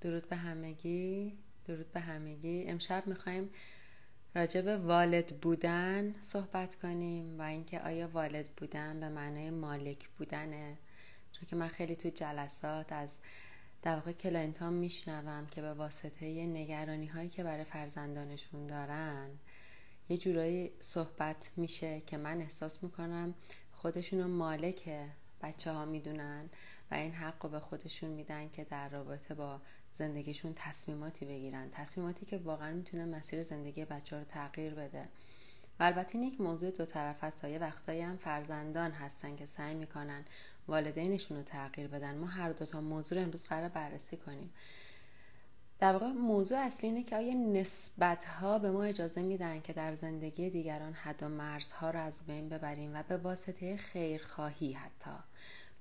درود به همگی درود به همگی. امشب می‌خوایم راجع به والد بودن صحبت کنیم و اینکه آیا والد بودن به معنای مالک بودنه. چون که من خیلی تو جلسات از در واقع client ها میشنوم که به واسطه نگرانی هایی که برای فرزندانشون دارن یه جورایی صحبت میشه که من احساس می‌کنم خودشونو مالک بچه ها می‌دونن و این حق رو به خودشون میدن که در رابطه با زندگیشون تصمیماتی بگیرن. تصمیماتی که واقعا می‌تونه مسیر زندگی بچه رو تغییر بده. و البته این یک موضوع دو طرف است یه وقتایی هم فرزندان هستن که سعی می‌کنن والدینشون رو تغییر بدن. ما هر دو تا موضوع رو امروز قرار بررسی کنیم. در واقع موضوع اصلی اینه که آیا نسبت ها به ما اجازه میدن که در زندگی دیگران حد و مرزها رو از بین ببریم و به واسطه خیرخواهی حتی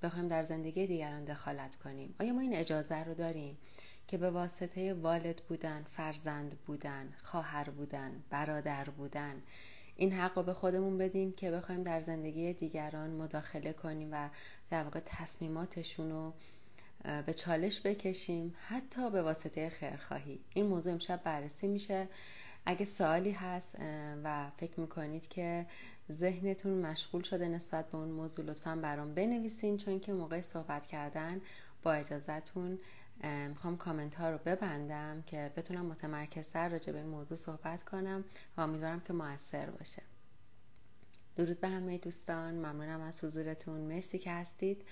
بخوایم در زندگی دیگران دخالت کنیم؟ آیا ما این اجازه رو داریم؟ که به واسطه والد بودن فرزند بودن خواهر بودن برادر بودن این حق به خودمون بدیم که بخوایم در زندگی دیگران مداخله کنیم و در واقع تصمیماتشون رو به چالش بکشیم حتی به واسطه خیرخواهی. این موضوع امشب بررسی میشه. اگه سوالی هست و فکر می‌کنید که ذهنتون مشغول شده نسبت به اون موضوع لطفا برام بنویسین چون که موقع صحبت کردن با اجازهتون می‌خوام کامنت ها رو ببندم که بتونم متمرکزتر راجع به این موضوع صحبت کنم و امیدوارم که موثر باشه. درود به همه دوستان. ممنونم از حضورتون. مرسی که هستید.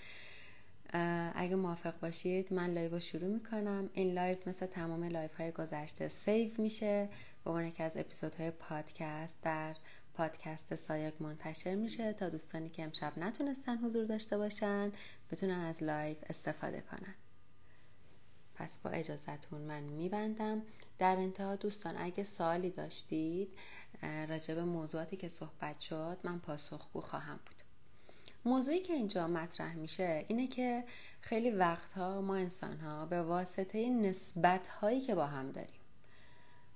اگه موافق باشید من live رو شروع می‌کنم. این live مثل تمام live های گذشته save میشه. به عنوان یکی از اپیزودهای پادکست در پادکست سایق منتشر میشه تا دوستانی که امشب نتونستن حضور داشته باشن بتونن از live استفاده کنن. پس با اجازتون من میبندم. در انتها دوستان اگه سوالی داشتید راجع به موضوعاتی که صحبت شد من پاسخگو خواهم بود. موضوعی که اینجا مطرح میشه اینه که خیلی وقتها ما انسان ها به واسطه نسبت هایی که با هم داریم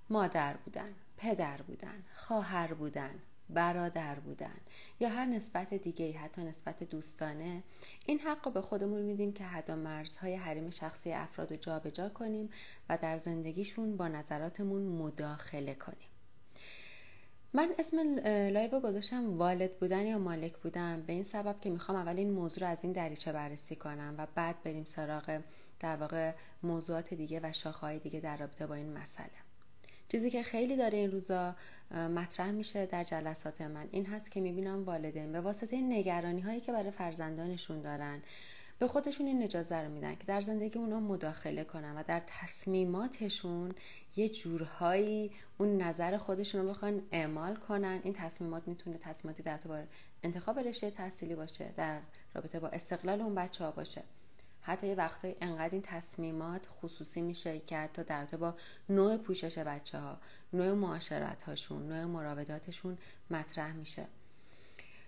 مادر بودن پدر بودن خواهر بودن برادر بودن یا هر نسبت دیگه حتی نسبت دوستانه. این حق رو به خودمون میدیم که حد و مرزهای حریم شخصی افراد رو جابجا کنیم و در زندگیشون با نظراتمون مداخله کنیم. من اسم live گذاشتم والد بودن یا مالک بودن. به این سبب که می‌خوام اول این موضوع رو از این دریچه بررسی کنم و بعد بریم سراغ در واقع موضوعات دیگه و شاخه‌های دیگه در رابطه با این مسئله. چیزی که خیلی داره این روزا مطرح میشه در جلسات من این هست که می‌بینم والدین به واسطه نگرانی هایی که برای فرزندانشون دارن به خودشون این اجازه رو میدن که در زندگی اونا مداخله کنن و در تصمیماتشون یه جورهایی اون نظر خودشون رو بخوان اعمال کنن. این تصمیمات می‌تونه تصمیماتی در انتخاب رشته تحصیلی باشه در رابطه با استقلال اون بچه ها باشه. حتی یه وقتایی انقدر این تصمیمات خصوصی میشه که حتی در با نوع پوشش بچه ها نوع معاشرت هاشون نوع مراوداتشون مطرح میشه.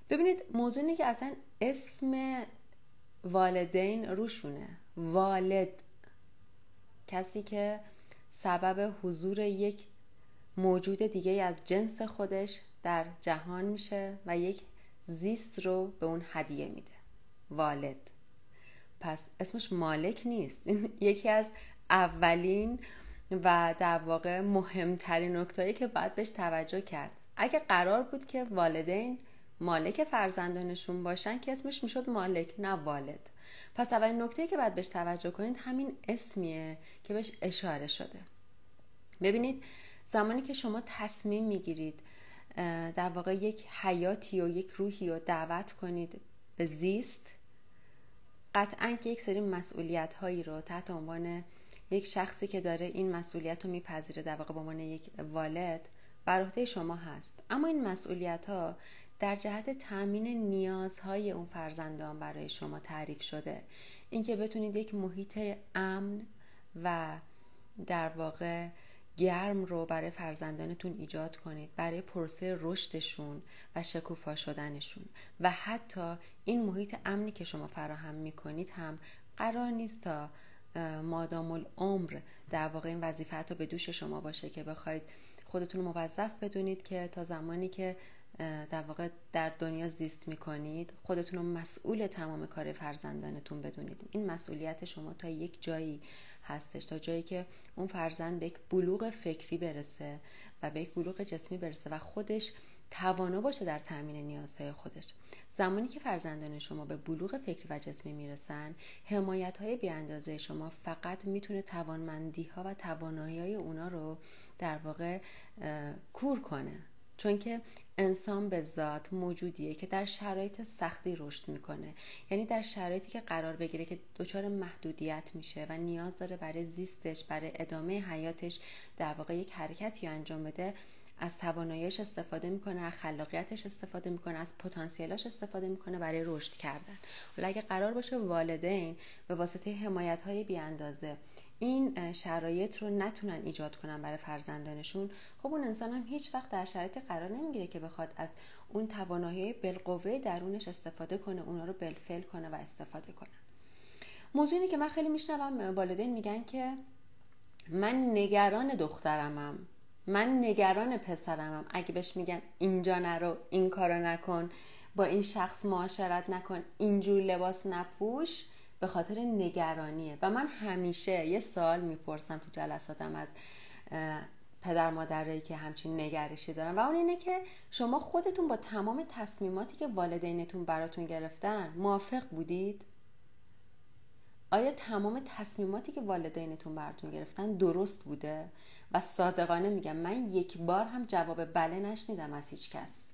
ببینید موضوع اینه که اصلا اسم والدین روشونه. والد کسی که سبب حضور یک موجود دیگه از جنس خودش در جهان میشه و یک زیست رو به اون هدیه میده. والد. پس اسمش مالک نیست. یکی از اولین و در واقع مهمترین نکتهایی که باید بهش توجه کرد. اگه قرار بود که والدین مالک فرزندانشون باشن که اسمش می‌شد مالک نه والد. پس اولین نکته که باید بهش توجه کنید همین اسمیه که بهش اشاره شده. ببینید زمانی که شما تصمیم می‌گیرید در واقع یک حیاتی و یک روحی رو دعوت کنید به زیست قطعا که یک سری مسئولیت هایی رو تحت عنوان یک شخصی که داره این مسئولیت رو میپذیره در واقع به عنوان یک والد بر عهده شما هست. اما این مسئولیت ها در جهت تامین نیازهای اون فرزندان برای شما تعریف شده. اینکه بتونید یک محیط امن و در واقع گرم رو برای فرزندانتون ایجاد کنید برای پروسه رشدشون و شکوفا شدنشون. و حتی این محیط امنی که شما فراهم می‌کنید هم قرار نیست تا مادام العمر در واقع این وظیفت رو به دوش شما باشه که بخواید خودتون موظف بدونید که تا زمانی که در واقع در دنیا زیست می‌کنید خودتون رو مسئول تمام کار فرزندانتون بدونید. این مسئولیت شما تا یک جایی هستش تا جایی که اون فرزند به یک بلوغ فکری برسه و به یک بلوغ جسمی برسه و خودش توانا باشه در تامین نیازهای خودش. زمانی که فرزندان شما به بلوغ فکری و جسمی می‌رسن حمایت های بیاندازه شما فقط می‌تونه توانمندی ها و توانایی های اونا رو در واقع کور کنه. چون که انسان به ذات موجودیه که در شرایط سختی رشد می‌کنه. یعنی در شرایطی که قرار بگیره که دچار محدودیت میشه و نیاز داره برای زیستش برای ادامه حیاتش در واقع یک حرکتی انجام بده از تواناییش استفاده می‌کنه از خلاقیتش استفاده می‌کنه از پتانسیلاش استفاده می‌کنه برای رشد کردن. حالا اگه قرار باشه والدین به واسطه حمایت های بیاندازه این شرایط رو نتونن ایجاد کنن برای فرزندانشون خب اون انسان هم هیچ وقت در شرایط قرار نمی‌گیره که بخواد از اون توانایی بالقوه درونش استفاده کنه اونا رو بالفعل کنه و استفاده کنه. موضوعی که من خیلی میشنوم والدین میگن که من نگران دخترمم من نگران پسرمم. اگه بهش میگم اینجا نرو این کارو نکن با این شخص معاشرت نکن اینجور لباس نپوش به خاطر نگرانیه. و من همیشه یه سوال می‌پرسم تو جلساتم از پدر مادرایی که همچین نگرشی دارن. و اون اینه که شما خودتون با تمام تصمیماتی که والدینتون براتون گرفتن موافق بودید؟ آیا تمام تصمیماتی که والدینتون براتون گرفتن درست بوده؟ و صادقانه میگم من یک بار هم جواب بله نشنیدم از هیچ کس.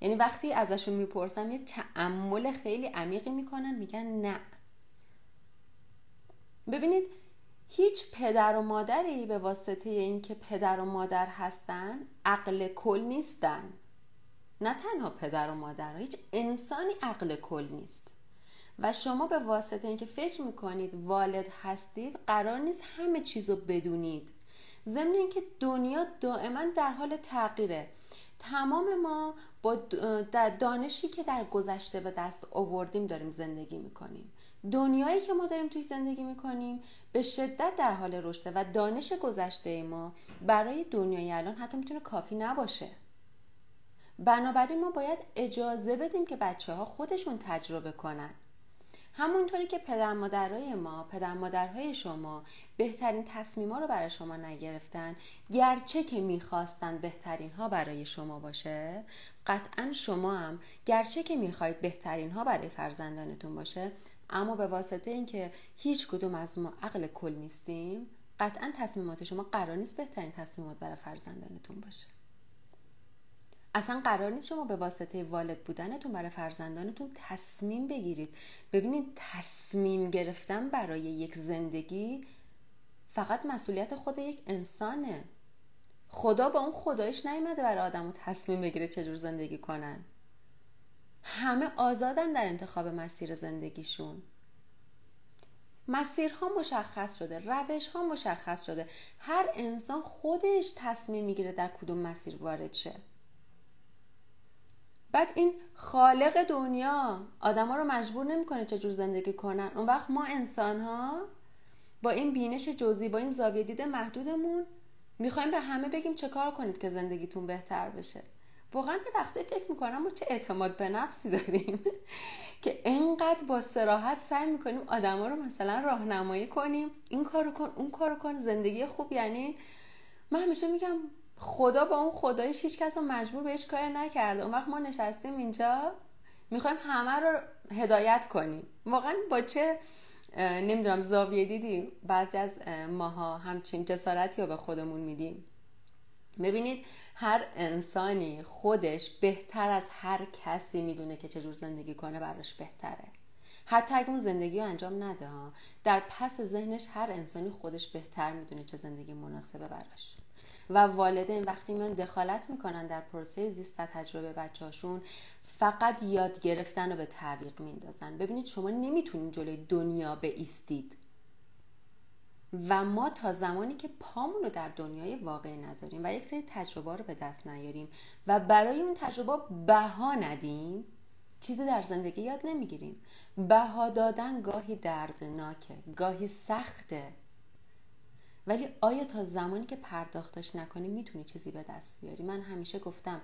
یعنی وقتی ازشون می‌پرسم یه تعمل خیلی عمیقی می‌کنن میگن نه. ببینید هیچ پدر و مادری به واسطه اینکه پدر و مادر هستن عقل کل نیستن. نه تنها پدر و مادر هیچ انسانی عقل کل نیست. و شما به واسطه اینکه فکر می‌کنید والد هستید قرار نیست همه چیز رو بدونید. ضمن اینکه دنیا دائما در حال تغییره. تمام ما با دانشی که در گذشته به دست آوردیم داریم زندگی می‌کنیم. دنیایی که ما داریم توی زندگی می‌کنیم به شدت در حال رشده و دانش گذشته ما برای دنیای الان حتی می‌تونه کافی نباشه. بنابراین ما باید اجازه بدیم که بچه ها خودشون تجربه کنن. همونطوری که پدر مادرای ما پدر مادرهای شما بهترین تصمیما رو برای شما نگرفتن گرچه که می‌خواستن بهترین ها برای شما باشه قطعا شما هم گرچه که می‌خواید بهترین ها برای فرزندانتون باشه اما به واسطه اینکه هیچ کدوم از ما عقل کل نیستیم قطعا تصمیمات شما قرار نیست بهترین تصمیمات برای فرزندانتون باشه. اصلا قرار نیست شما به واسطه والد بودنتون برای فرزندانتون تصمیم بگیرید. ببینید تصمیم گرفتن برای یک زندگی فقط مسئولیت خود یک انسانه. خدا با اون خدایش نیومده برای آدم تصمیم بگیره چجور زندگی کنن. همه آزادن در انتخاب مسیر زندگیشون. مسیرها مشخص شده روش ها مشخص شده. هر انسان خودش تصمیم می‌گیره در کدوم مسیر وارد شه. بعد این خالق دنیا آدما رو مجبور نمی‌کنه چجور زندگی کنن. اون وقت ما انسان ها با این بینش جزئی با این زاویه دید محدودمون می‌خوایم به همه بگیم چه کار کنید که زندگیتون بهتر بشه. واقعا به وقتی فکر می‌کنم ما چه اعتماد به نفسی داریم که انقدر با سراحت سعی می‌کنیم آدما رو مثلا راهنمایی کنیم. این کارو کن اون کارو کن. زندگی خوب یعنی من همیشه میگم خدا با اون خدایش هیچ کس رو مجبور بهش کار نکرده. اون وقت ما نشستیم اینجا. می‌خوایم همه رو هدایت کنیم. واقعا با چه نمی‌دونم زاویه دیدی؟ بعضی از ماها همچین جسارتی رو به خودمون میدیم. ببینید هر انسانی خودش بهتر از هر کسی می‌دونه که چجور زندگی کنه براش بهتره. حتی اگه اون زندگی رو انجام نده در پس ذهنش هر انسانی خودش بهتر می‌دونه چه زندگی مناسبه براش. و والدین وقتی میان دخالت می‌کنن در پروسه زیست و تجربه بچهاشون فقط یاد گرفتن رو به تعویق میندازن. ببینید شما نمی‌تونید جلوی دنیا ایستید و ما تا زمانی که پامون رو در دنیای واقع نذاریم و یک سری تجربه رو به دست نیاریم و برای اون تجربه بها ندیم چیزی در زندگی یاد نمی‌گیریم. بها دادن گاهی دردناکه گاهی سخته. ولی آیا تا زمانی که پرداختش نکنی می‌تونی چیزی به دست بیاری؟ من همیشه گفتم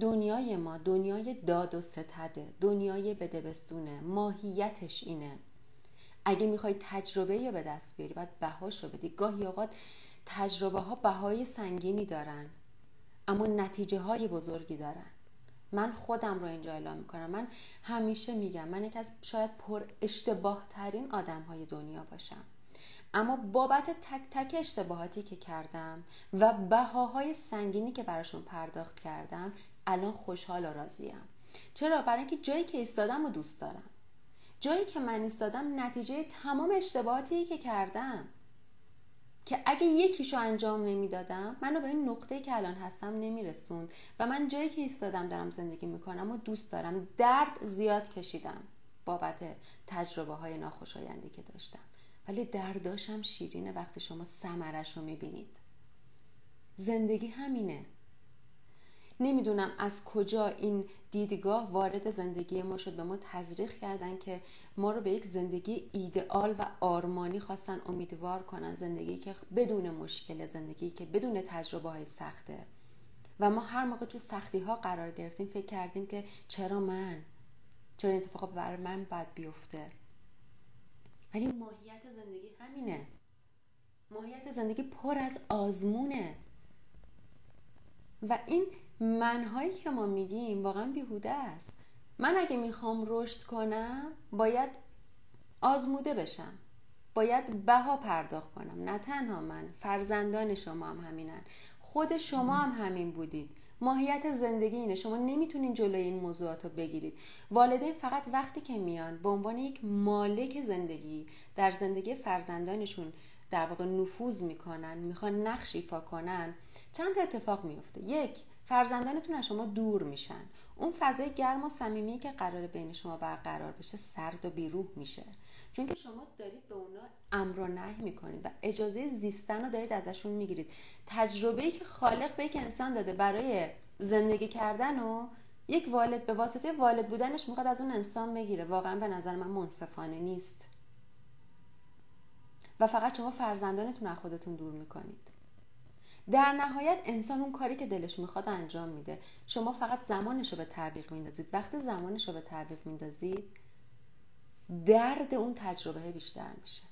دنیای ما دنیای داد و ستده دنیای بدبستونه ماهیتش اینه. اگه می‌خوای تجربه یا به دست بیاری باید بهاش رو بدی. گاهی اوقات تجربه ها بهای سنگینی دارن اما نتیجه های بزرگی دارن. من خودم رو اینجا اعلام می‌کنم. من همیشه میگم من یکی از شاید پر اشتباه ترین آدم های دنیا باشم. اما بابت تک تک اشتباهاتی که کردم و بهاهای سنگینی که براشون پرداخت کردم الان خوشحال و راضیم. چرا؟ برای اینکه جایی که ایستادم و دوست دارم. جایی که من ایستادم نتیجه تمام اشتباهاتی که کردم. که اگه یکیشو انجام نمی‌دادم منو به این نقطه که الان هستم نمیرسوند و من جایی که ایستادم دارم زندگی می‌کنم و دوست دارم درد زیاد کشیدم بابت تجربه های ناخوشایندی که داشتم. ولی درداشم شیرینه وقتی شما سمرش رو می‌بینید. زندگی همینه. نمی‌دونم از کجا این دیدگاه وارد زندگی ما شد. به ما تزریق کردن که ما رو به یک زندگی ایدئال و آرمانی خواستن امیدوار کنن. زندگی که بدون مشکل زندگی که بدون تجربه های سخته. و ما هر موقع تو سختی ها قرار گرفتیم فکر کردیم که چرا من؟ چرا این اتفاق بر من بد بیفته؟ ولی ماهیت زندگی همینه. ماهیت زندگی پر از آزمونه. و این منهایی که ما میگیم واقعا بیهوده است. من اگه می‌خوام رشد کنم باید آزموده بشم. باید بها پرداخت کنم. نه تنها من فرزندان شما هم همینن. خود شما هم همین بودید. ماهیت زندگی اینه. شما نمی‌تونین جلوی این موضوعات رو بگیرید. والدین فقط وقتی که میان به عنوان یک مالک زندگی در زندگی فرزندانشون در واقع نفوذ می‌کنن می‌خوان نقش ایفا کنن چند اتفاق میفته یک فرزندانتون از شما دور میشن. اون فضای گرم و صمیمی که قرار بین شما برقرار بشه سرد و بیروح میشه. چون که شما دارید به اونا امر و نهی می‌کنید و اجازه زیستن رو دارید ازشون می‌گیرید. تجربه که خالق به یک انسان داده برای زندگی کردن و یک والد به واسطه والد بودنش می‌خواد از اون انسان بگیره. واقعا به نظر من منصفانه نیست. و فقط شما فرزندانتون از خودتون دور می‌کنید. در نهایت انسان اون کاری که دلش می‌خواد انجام میده. شما فقط زمانش رو به تعویق میندازید. وقتی زمانش رو به تعویق میندازید درد اون تجربه بیشتر میشه.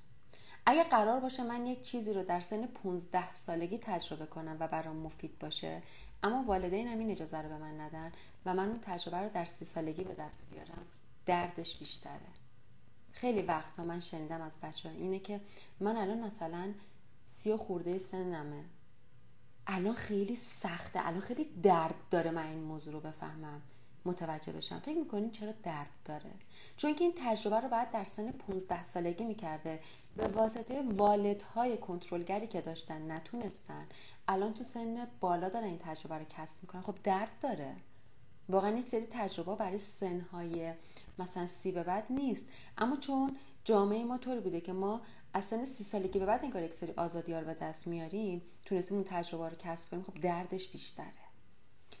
اگه قرار باشه من یک چیزی رو در سن 15 سالگی تجربه کنم و برام مفید باشه اما والدینم این اجازه رو به من ندن و من اون تجربه رو در سی سالگی به دست بیارم دردش بیشتره. خیلی وقتا من شنیدم از بچه اینه که من الان مثلا سی و خورده سنمه. الان خیلی سخته. الان خیلی درد داره من این موضوع رو بفهمم. متوجه بشم. فکر می‌کنین چرا درد داره؟ چون که این تجربه رو بعد در سن 15 سالگی می‌کرده. به واسطه والدهای کنترلگری که داشتن نتونستن. الان تو سن بالا دارن این تجربه رو کسب می‌کنن. خب درد داره. واقعا یک سری تجربه برای سنهای مثلا سی به بعد نیست. اما چون جامعه ما طوری بوده که ما از سن سی سالگی به بعد انگار یک سری آزادی ها رو به دست میاریم تونستیم اون تجربه رو کسب کنیم خب دردش بیشتره.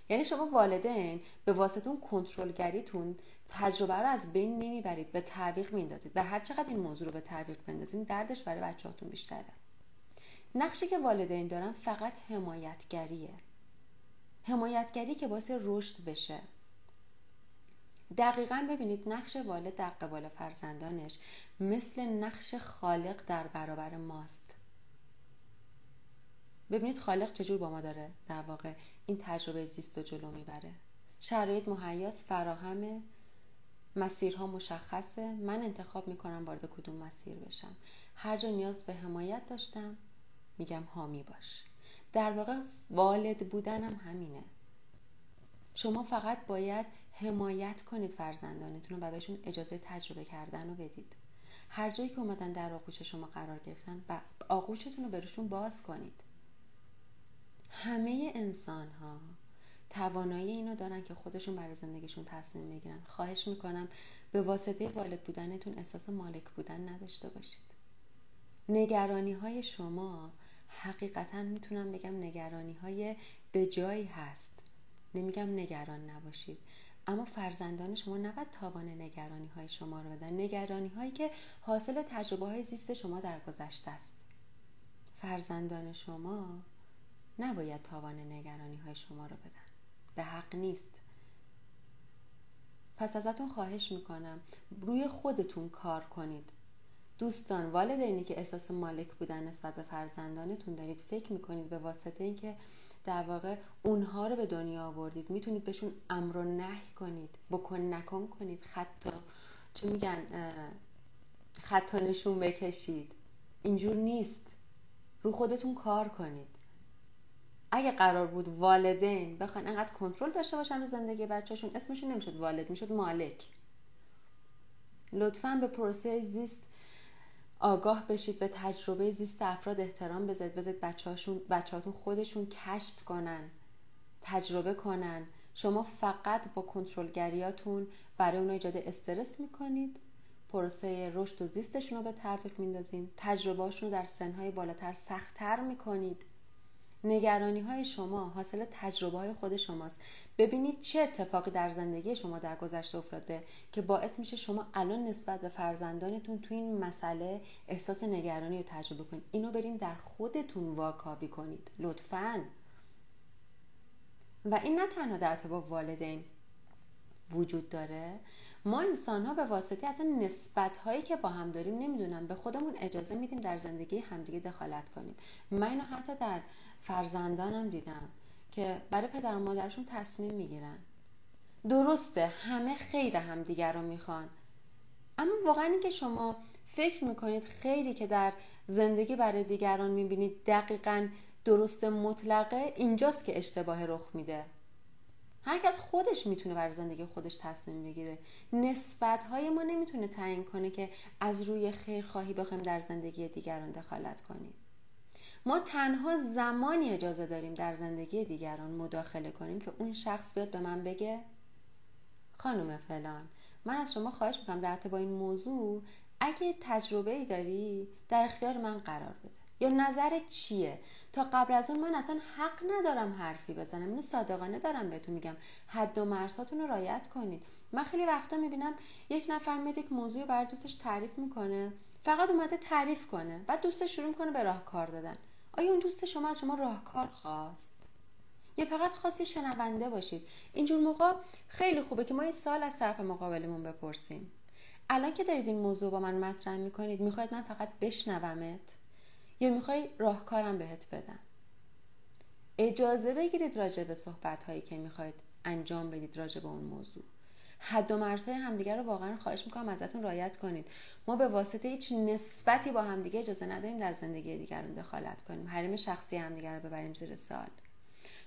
یعنی شما والدین به واسطه اون کنترلگریتون تجربه رو از بین نمی‌برید به تعویق میندازید و هر چقدر این موضوع رو به تعویق بندازید دردش برای بچهاتون بیشتره. نقشی که والدین دارن فقط حمایتگریه. حمایتگری که باعث رشد بشه. دقیقا ببینید نقش والد در قبال فرزندانش مثل نقش خالق در برابر ماست. ببینید خالق چجور با ما داره در واقع این تجربه زیست و جلو می‌بره. شرایط مهیاس فراهمه مسیرها مشخصه. من انتخاب می‌کنم وارد کدوم مسیر بشم. هر جا نیاز به حمایت داشتم میگم حامی باش. در واقع والد بودنم همینه. شما فقط باید حمایت کنید فرزندانتون رو و بهشون اجازه تجربه کردن رو بدید. هر جایی که اومدن در آغوش شما قرار گرفتن و آغوشتون رو برشون باز کنید. همه انسان ها توانایی اینو دارن که خودشون برای زندگیشون تصمیم بگیرن. خواهش می‌کنم به واسطه والد بودنتون احساس مالک بودن نداشته باشید. نگرانی های شما حقیقتا می‌تونم بگم نگرانی های به جایی هست. نمیگم نگران نباشید. اما فرزندان شما نباید تاوان نگرانی های شما رو بدن. نگرانی هایی که حاصل تجربه های زیست شما در گذشته است. فرزندان شما نباید تاوان نگرانی های شما رو بدن. به حق نیست. پس ازتون خواهش می‌کنم روی خودتون کار کنید. دوستان والدینی که احساس مالک بودن نسبت به فرزندانتون دارید فکر می‌کنید به واسطه اینکه در واقع اونها رو به دنیا آوردید. می‌تونید بهشون امر و نهی کنید. بکن نکن کنید. خطا چه میگن؟ خطا نشون بکشید. اینجور نیست. رو خودتون کار کنید. اگه قرار بود والدین بخوان انقدر کنترل داشته باشن رو زندگی بچهشون اسمشون نمی‌شد والد می‌شد مالک. لطفا به پروسه زیست آگاه بشید به تجربه زیست افراد احترام بذارید. بذارید بچهاتون خودشون کشف کنن تجربه کنن. شما فقط با کنترلگریاتون برای اونها ایجاد استرس می‌کنید. پروسه رشد و زیستشون رو به تعویق میندازین. تجربهاشون رو در سنهای بالاتر سختتر می‌کنید. نگرانی های شما حاصل تجربه های خود شماست. ببینید چه اتفاقی در زندگی شما در گذشته افتاده که باعث میشه شما الان نسبت به فرزندانتون تو این مسئله احساس نگرانی رو تجربه کنید. اینو برین در خودتون واکاوی کنید. لطفا. و این نه تنها در با والدین وجود داره ما انسان ها به واسطه از نسبت هایی که با هم داریم نمی‌دونم به خودمون اجازه میدیم در زندگی همدیگه دخالت کنیم. من اینو حتی در فرزندانم دیدم که برای پدر و مادرشون تصمیم می‌گیرن. درسته همه خیر همدیگر رو می‌خوان. اما واقعا اینکه شما فکر می‌کنید خیلی که در زندگی برای دیگران می‌بینید دقیقا درست مطلقه اینجاست که اشتباه رخ میده. هر کس خودش می‌تونه بر زندگی خودش تصمیم بگیره. نسبت های ما نمی‌تونه تعیین کنه که از روی خیرخواهی بخوایم در زندگی دیگران دخالت کنیم. ما تنها زمانی اجازه داریم در زندگی دیگران مداخله کنیم که اون شخص بیاد به من بگه خانم فلان من از شما خواهش می‌کنم در با این موضوع اگه تجربه ای داری در اختیار من قرار بده. یا نظر چیه؟ تا قبل از اون من اصلا حق ندارم حرفی بزنم اینو صادقانه دارم بهتون میگم. حد و مرزاتون رو رعایت کنید. من خیلی وقتا می‌بینم یک نفر میاد یک موضوع برای دوستش تعریف می‌کنه فقط اومده تعریف کنه بعد دوستش شروع می‌کنه به راه کار دادن. آیا اون دوست شما از شما راهکار خواست؟ یا فقط خواستی شنونده باشید؟ اینجور موقع خیلی خوبه که ما یه سال از طرف مقابلمون بپرسیم. الان که دارید این موضوع با من مطرح می‌کنید می‌خواید من فقط بشنومت؟ یا می‌خوای راهکارم بهت بدم؟ اجازه بگیرید راجع به صحبت هایی که می‌خواید انجام بدید راجع به اون موضوع. حد و مرزهای همدیگر رو واقعا خواهش می‌کنم ازتون رایت کنید. ما به واسطه هیچ نسبتی با همدیگه اجازه نداریم در زندگی دیگران دخالت کنیم. حریم شخصی همدیگر رو ببریم زیر سال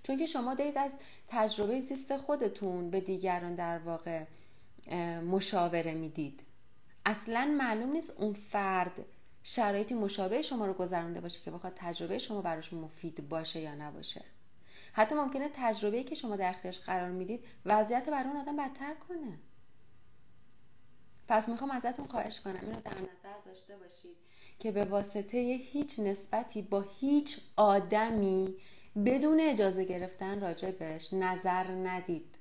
چون که شما دارید از تجربه زیست خودتون به دیگران در واقع مشاوره می‌دید. اصلا معلوم نیست اون فرد شرایطی مشابه شما رو گذرانده باشه که بخواد تجربه شما براش مفید باشه یا نباشه. حتی ممکنه تجربه که شما در اختیارش قرار می‌دید وضعیت رو برای اون آدم بدتر کنه. پس می‌خوام ازتون خواهش کنم اینو در نظر داشته باشید که به واسطه هیچ نسبتی با هیچ آدمی بدون اجازه گرفتن راجبش نظر ندید.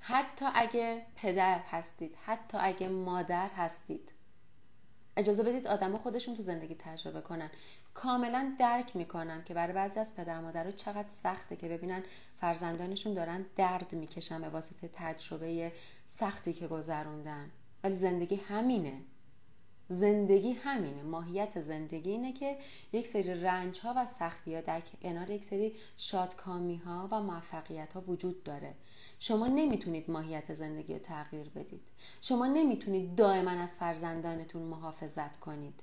حتی اگه پدر هستید حتی اگه مادر هستید. اجازه بدید آدم خودشون تو زندگی تجربه کنن. کاملا درک می‌کنم که برای بعضی از پدر مادرها چقدر سخته که ببینن فرزندانشون دارن درد می‌کشن به واسطه تجربه سختی که گذروندن. ولی زندگی همینه. زندگی همینه. ماهیت زندگی اینه که یک سری رنج ها و سختی ها در کنار یک سری شادکامی ها و موفقیت ها وجود داره. شما نمی‌تونید ماهیت زندگی رو تغییر بدید. شما نمی‌تونید دائما از فرزندانتون محافظت کنید.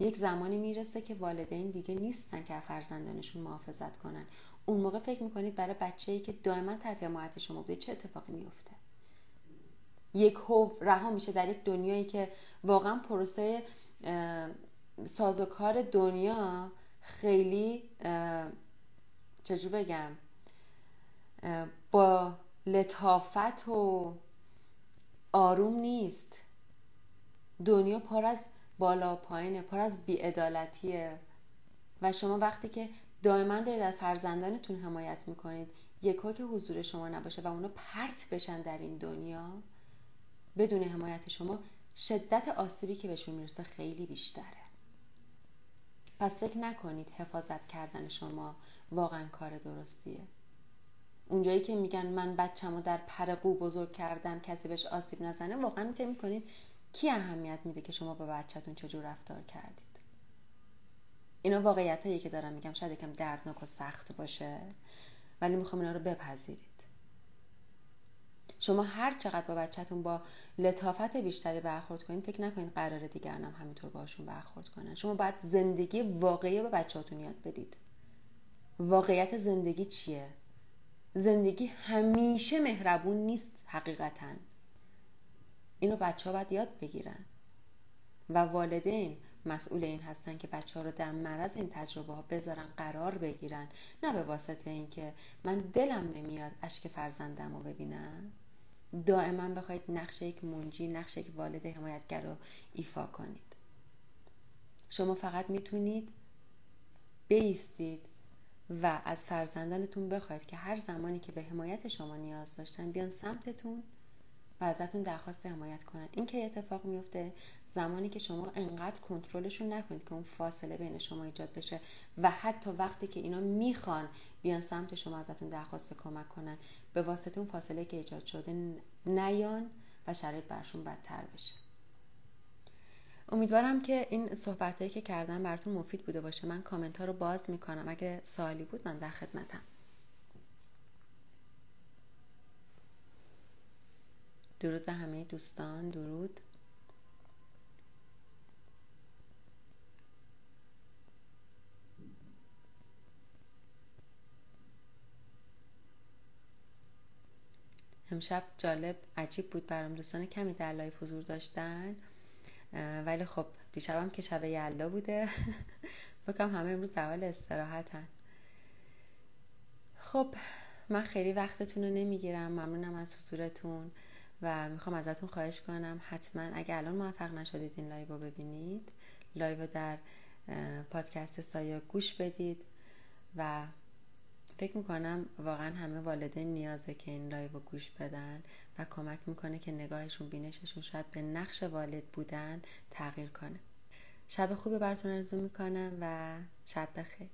یک زمانی می‌رسه که والدین دیگه نیستن که فرزندانشون محافظت کنن. اون موقع فکر می‌کنید برای بچه ای که دائما تحت حمایت شما بوده چه اتفاقی میفته یک هو رها میشه در یک دنیایی که واقعا پروسه سازوکار دنیا خیلی چجور بگم با لطافت و آروم نیست. دنیا پر از بالا پایینه پر از بیعدالتیه. و شما وقتی که دائما دارید از فرزندانتون حمایت می‌کنید یکا که حضور شما نباشه و اونا پرت بشن در این دنیا بدون حمایت شما شدت آسیبی که بهشون می‌رسه خیلی بیشتره. پس فکر نکنید حفاظت کردن شما واقعا کار درستیه. اونجایی که میگن من بچم رو در پرقو بزرگ کردم کسی بهش آسیب نزنه واقعا فکر می‌کنید کی اهمیت میده که شما با بچهتون چجور رفتار کردید؟ اینا واقعیت هایی که دارم میگم شاید یکم دردناک و سخت باشه ولی می‌خوام اینا رو بپذیرید. شما هر چقدر با بچهتون با لطافت بیشتری برخورد کنید فکر نکنید قرار دیگران هم همینطور باشون برخورد کنن. شما باید زندگی واقعی به بچهاتون یاد بدید. واقعیت زندگی چیه؟ زندگی همیشه مهربون نیست حقیقتا. اینو بچه ها باید یاد بگیرن. و والدین مسئول این هستن که بچه ها رو در معرض این تجربه ها بذارن قرار بگیرن. نه به واسطه اینکه من دلم نمیاد اشک فرزندم رو ببینم. دائما بخواید نقش یک منجی نقش یک والد حمایتگر رو ایفا کنید. شما فقط می‌تونید بیستید و از فرزندانتون بخواید که هر زمانی که به حمایت شما نیاز داشتن بیان سمتتون ازتون درخواست حمایت کنن. این که اتفاق میفته زمانی که شما انقدر کنترلشون نکنید که اون فاصله بین شما ایجاد بشه و حتی وقتی که اینا می‌خوان بیان سمت شما ازتون درخواست کمک کنن به واسطه اون فاصله که ایجاد شده نیان و شرایط برشون بدتر بشه. امیدوارم که این صحبت هایی که کردم براتون مفید بوده باشه. من کامنت ها رو باز می‌کنم. اگه سوالی بود من در خدمتم. درود به همه دوستان درود. امشب جالب عجیب بود برام دوستان کمی در لایو حضور داشتن ولی خب دیشبم که شب یلدا بوده فکر کنم همه امروز در حال استراحتن. خب من خیلی وقتتون رو نمی‌گیرم ممنونم از حضورتون. و می‌خوام ازتون خواهش کنم حتما اگه الان موفق نشدید این لایو رو ببینید لایو در پادکست سایه گوش بدید و فکر می‌کنم واقعا همه والدین نیازه که این لایو رو گوش بدن و کمک می‌کنه که نگاهشون بینششون شاید به نقش والد بودن تغییر کنه. شب خوبی براتون آرزو می‌کنم و شب بخیر.